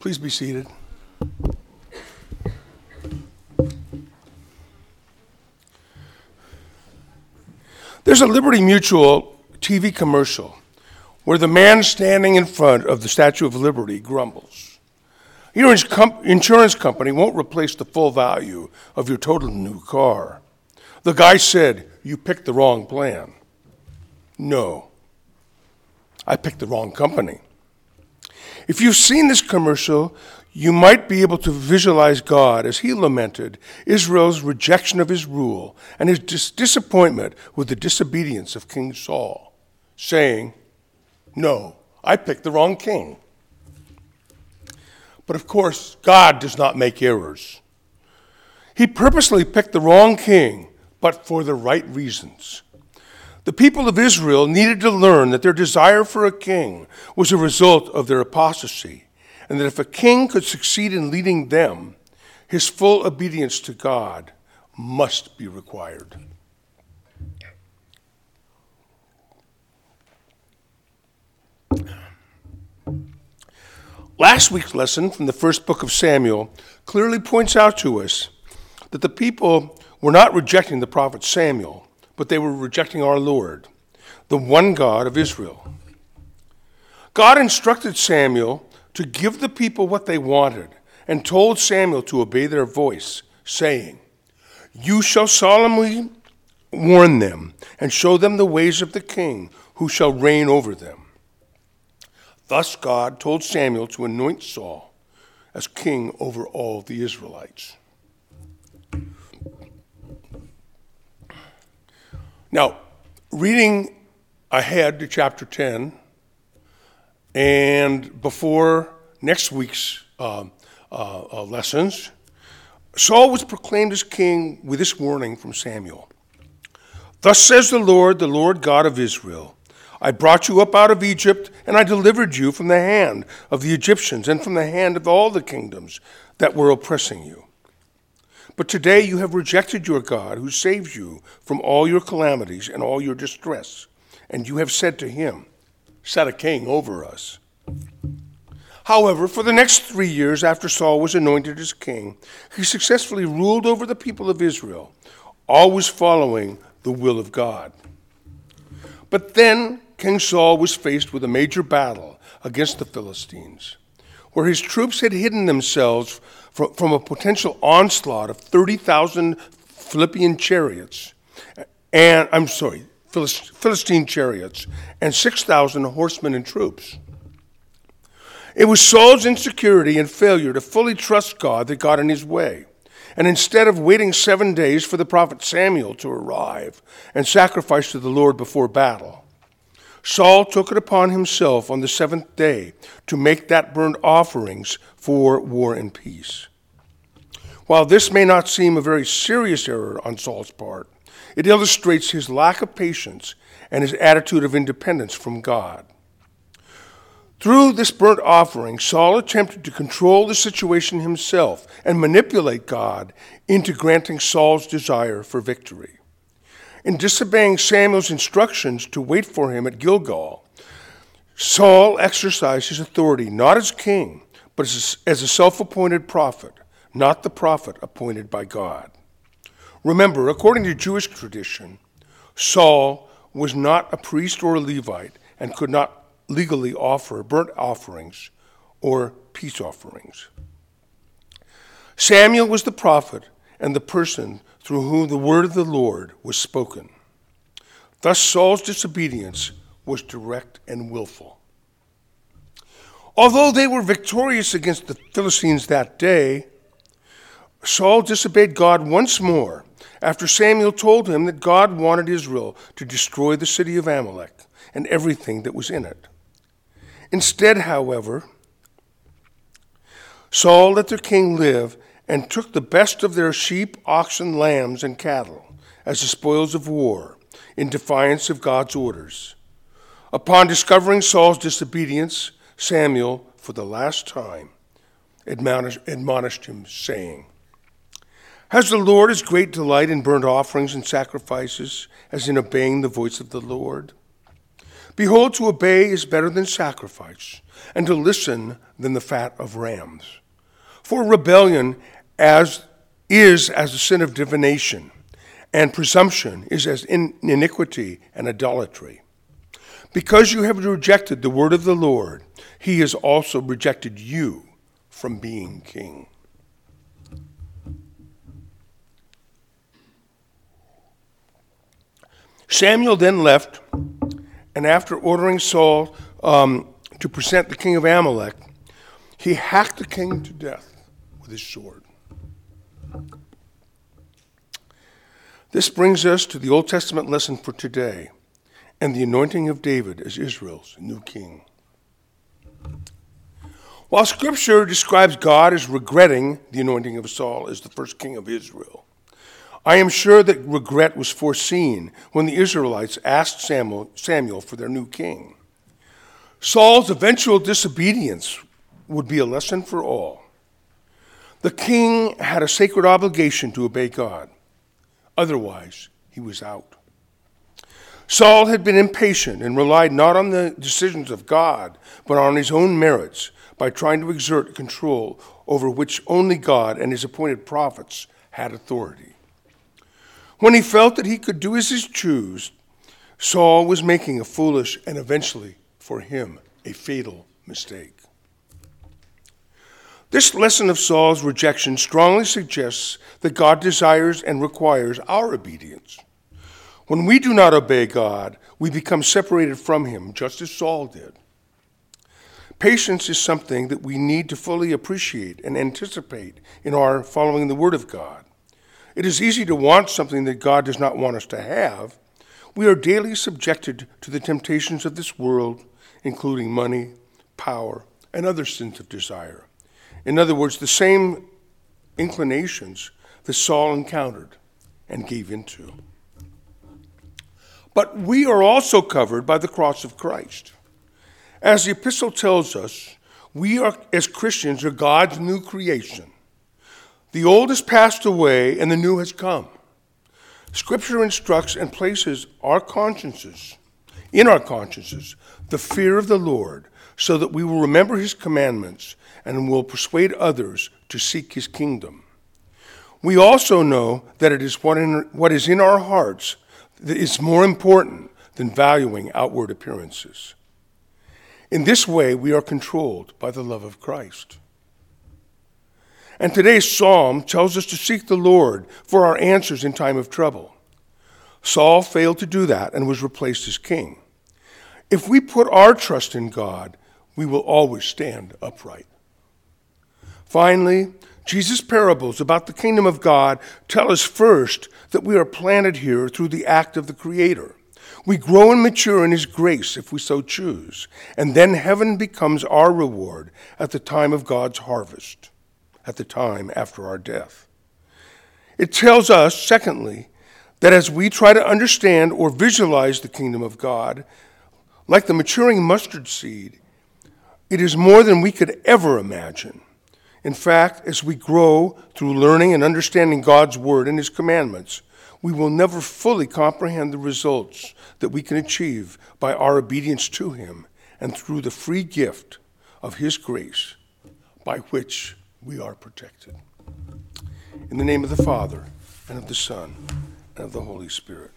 Please be seated. There's a Liberty Mutual TV commercial where the man standing in front of the Statue of Liberty grumbles. Your insurance company won't replace the full value of your total new car. The guy said, You picked the wrong plan. No, I picked the wrong company. If you've seen this commercial, you might be able to visualize God as he lamented Israel's rejection of his rule and his dis- disappointment with the disobedience of King Saul, saying, No, I picked the wrong king. But of course, God does not make errors. He purposely picked the wrong king, but for the right reasons. The people of Israel needed to learn that their desire for a king was a result of their apostasy, and that if a king could succeed in leading them, his full obedience to God must be required. Last week's lesson from the first book of Samuel clearly points out to us that the people were not rejecting the prophet Samuel but they were rejecting our Lord, the one God of Israel. God instructed Samuel to give the people what they wanted and told Samuel to obey their voice, saying, You shall solemnly warn them and show them the ways of the king who shall reign over them. Thus God told Samuel to anoint Saul as king over all the Israelites. Now, reading ahead to chapter 10, and before next week's uh, uh, uh, lessons, Saul was proclaimed as king with this warning from Samuel Thus says the Lord, the Lord God of Israel I brought you up out of Egypt, and I delivered you from the hand of the Egyptians and from the hand of all the kingdoms that were oppressing you. But today you have rejected your God, who saves you from all your calamities and all your distress. And you have said to him, Set a king over us. However, for the next three years after Saul was anointed as king, he successfully ruled over the people of Israel, always following the will of God. But then King Saul was faced with a major battle against the Philistines, where his troops had hidden themselves from, a potential onslaught of 30,000 Philippian chariots, and I'm sorry, Philistine chariots, and 6,000 horsemen and troops. It was Saul's insecurity and failure to fully trust God that got in his way. And instead of waiting seven days for the prophet Samuel to arrive and sacrifice to the Lord before battle, Saul took it upon himself on the seventh day to make that burnt offerings for war and peace. While this may not seem a very serious error on Saul's part, it illustrates his lack of patience and his attitude of independence from God. Through this burnt offering, Saul attempted to control the situation himself and manipulate God into granting Saul's desire for victory. In disobeying Samuel's instructions to wait for him at Gilgal, Saul exercised his authority not as king, but as a self appointed prophet, not the prophet appointed by God. Remember, according to Jewish tradition, Saul was not a priest or a Levite and could not legally offer burnt offerings or peace offerings. Samuel was the prophet and the person through whom the word of the Lord was spoken. Thus, Saul's disobedience was direct and willful. Although they were victorious against the Philistines that day, Saul disobeyed God once more after Samuel told him that God wanted Israel to destroy the city of Amalek and everything that was in it. Instead, however, Saul let their king live and took the best of their sheep, oxen, lambs, and cattle as the spoils of war in defiance of God's orders. Upon discovering Saul's disobedience, Samuel, for the last time, admonished him, saying, Has the Lord as great delight in burnt offerings and sacrifices as in obeying the voice of the Lord? Behold, to obey is better than sacrifice, and to listen than the fat of rams. For rebellion as is as the sin of divination, and presumption is as in iniquity and idolatry. Because you have rejected the word of the Lord, he has also rejected you from being king. Samuel then left, and after ordering Saul um, to present the king of Amalek, he hacked the king to death with his sword. This brings us to the Old Testament lesson for today and the anointing of David as Israel's new king. While Scripture describes God as regretting the anointing of Saul as the first king of Israel, I am sure that regret was foreseen when the Israelites asked Samuel, Samuel for their new king. Saul's eventual disobedience would be a lesson for all. The king had a sacred obligation to obey God, otherwise, he was out. Saul had been impatient and relied not on the decisions of God, but on his own merits by trying to exert control over which only God and his appointed prophets had authority. When he felt that he could do as he chose, Saul was making a foolish and eventually, for him, a fatal mistake. This lesson of Saul's rejection strongly suggests that God desires and requires our obedience. When we do not obey God, we become separated from Him, just as Saul did. Patience is something that we need to fully appreciate and anticipate in our following the Word of God. It is easy to want something that God does not want us to have. We are daily subjected to the temptations of this world, including money, power, and other sins of desire. In other words, the same inclinations that Saul encountered and gave into. But we are also covered by the cross of Christ. As the epistle tells us, we are, as Christians, are God's new creation. The old has passed away and the new has come. Scripture instructs and places our consciences, in our consciences, the fear of the Lord, so that we will remember his commandments and will persuade others to seek his kingdom. We also know that it is what, in, what is in our hearts that is more important than valuing outward appearances. In this way, we are controlled by the love of Christ. And today's psalm tells us to seek the Lord for our answers in time of trouble. Saul failed to do that and was replaced as king. If we put our trust in God, we will always stand upright. Finally, Jesus' parables about the kingdom of God tell us first that we are planted here through the act of the Creator. We grow and mature in His grace if we so choose, and then heaven becomes our reward at the time of God's harvest at the time after our death. It tells us, secondly, that as we try to understand or visualize the kingdom of God, like the maturing mustard seed, it is more than we could ever imagine. In fact, as we grow through learning and understanding God's word and his commandments, we will never fully comprehend the results that we can achieve by our obedience to him and through the free gift of his grace by which we are protected. In the name of the Father, and of the Son, and of the Holy Spirit.